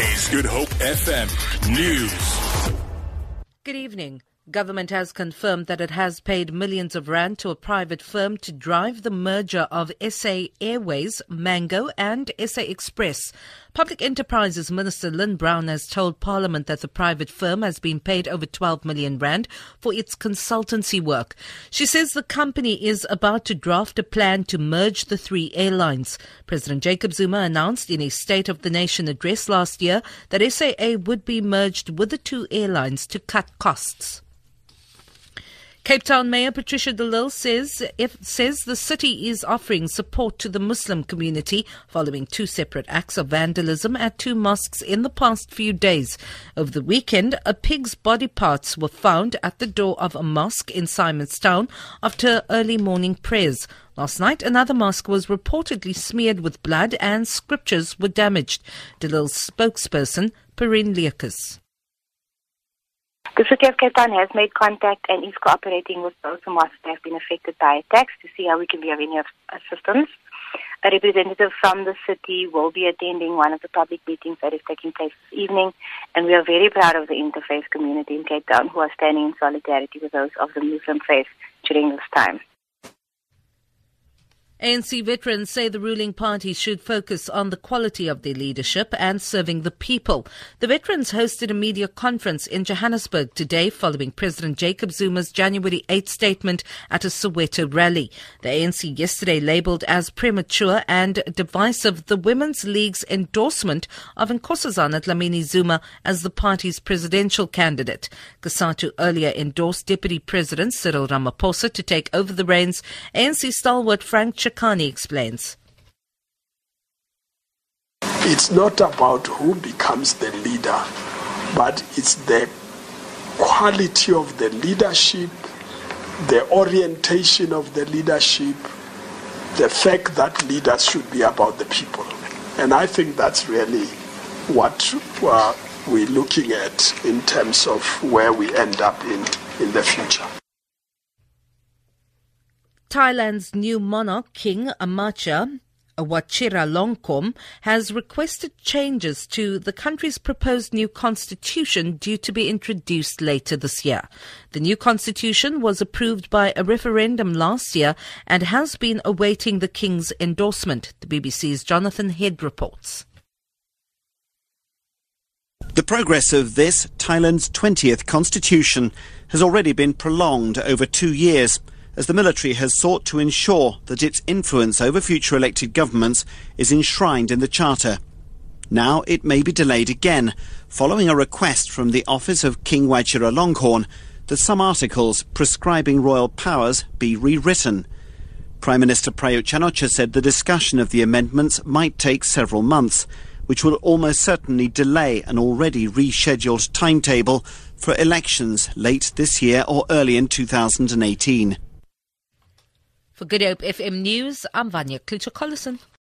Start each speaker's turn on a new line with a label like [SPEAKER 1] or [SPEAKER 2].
[SPEAKER 1] Good Hope FM News.
[SPEAKER 2] Good evening. Government has confirmed that it has paid millions of rand to a private firm to drive the merger of SA Airways, Mango and SA Express. Public Enterprises Minister Lynne Brown has told Parliament that the private firm has been paid over 12 million rand for its consultancy work. She says the company is about to draft a plan to merge the three airlines. President Jacob Zuma announced in a State of the Nation address last year that SAA would be merged with the two airlines to cut costs. Cape Town Mayor Patricia de Lille says if, says the city is offering support to the Muslim community following two separate acts of vandalism at two mosques in the past few days. Over the weekend, a pig's body parts were found at the door of a mosque in Simonstown after early morning prayers. Last night, another mosque was reportedly smeared with blood and scriptures were damaged. De Lille's spokesperson, Perrine Leekes.
[SPEAKER 3] The City of Cape Town has made contact and is cooperating with those who that have been affected by attacks to see how we can be of any assistance. A representative from the city will be attending one of the public meetings that is taking place this evening, and we are very proud of the interfaith community in Cape Town who are standing in solidarity with those of the Muslim faith during this time.
[SPEAKER 2] ANC veterans say the ruling party should focus on the quality of their leadership and serving the people. The veterans hosted a media conference in Johannesburg today following President Jacob Zuma's January 8 statement at a Soweto rally. The ANC yesterday labelled as premature and divisive the Women's League's endorsement of Nkosazana Dlamini Zuma as the party's presidential candidate. COSATU earlier endorsed Deputy President Cyril Ramaphosa to take over the reins. ANC stalwart Frank Ch- Chikane explains.
[SPEAKER 4] It's not about who becomes the leader, but it's the quality of the leadership, the orientation of the leadership, the fact that leaders should be about the people. And I think that's really what uh, we're looking at in terms of where we end up in, in the future.
[SPEAKER 2] Thailand's new monarch, King Maha Vajiralongkorn, has requested changes to the country's proposed new constitution due to be introduced later this year. The new constitution was approved by a referendum last year and has been awaiting the king's endorsement. The BBC's Jonathan Head reports.
[SPEAKER 5] The progress of this, Thailand's 20th constitution, has already been prolonged over two years as the military has sought to ensure that its influence over future elected governments is enshrined in the Charter. Now it may be delayed again, following a request from the office of King Vajiralongkorn that some articles prescribing royal powers be rewritten. Prime Minister Prayut Chan-o-cha said the discussion of the amendments might take several months, which will almost certainly delay an already rescheduled timetable for elections late this year or early in 2018.
[SPEAKER 2] For Good Hope FM News, I'm Vanya Klitschko-Collison.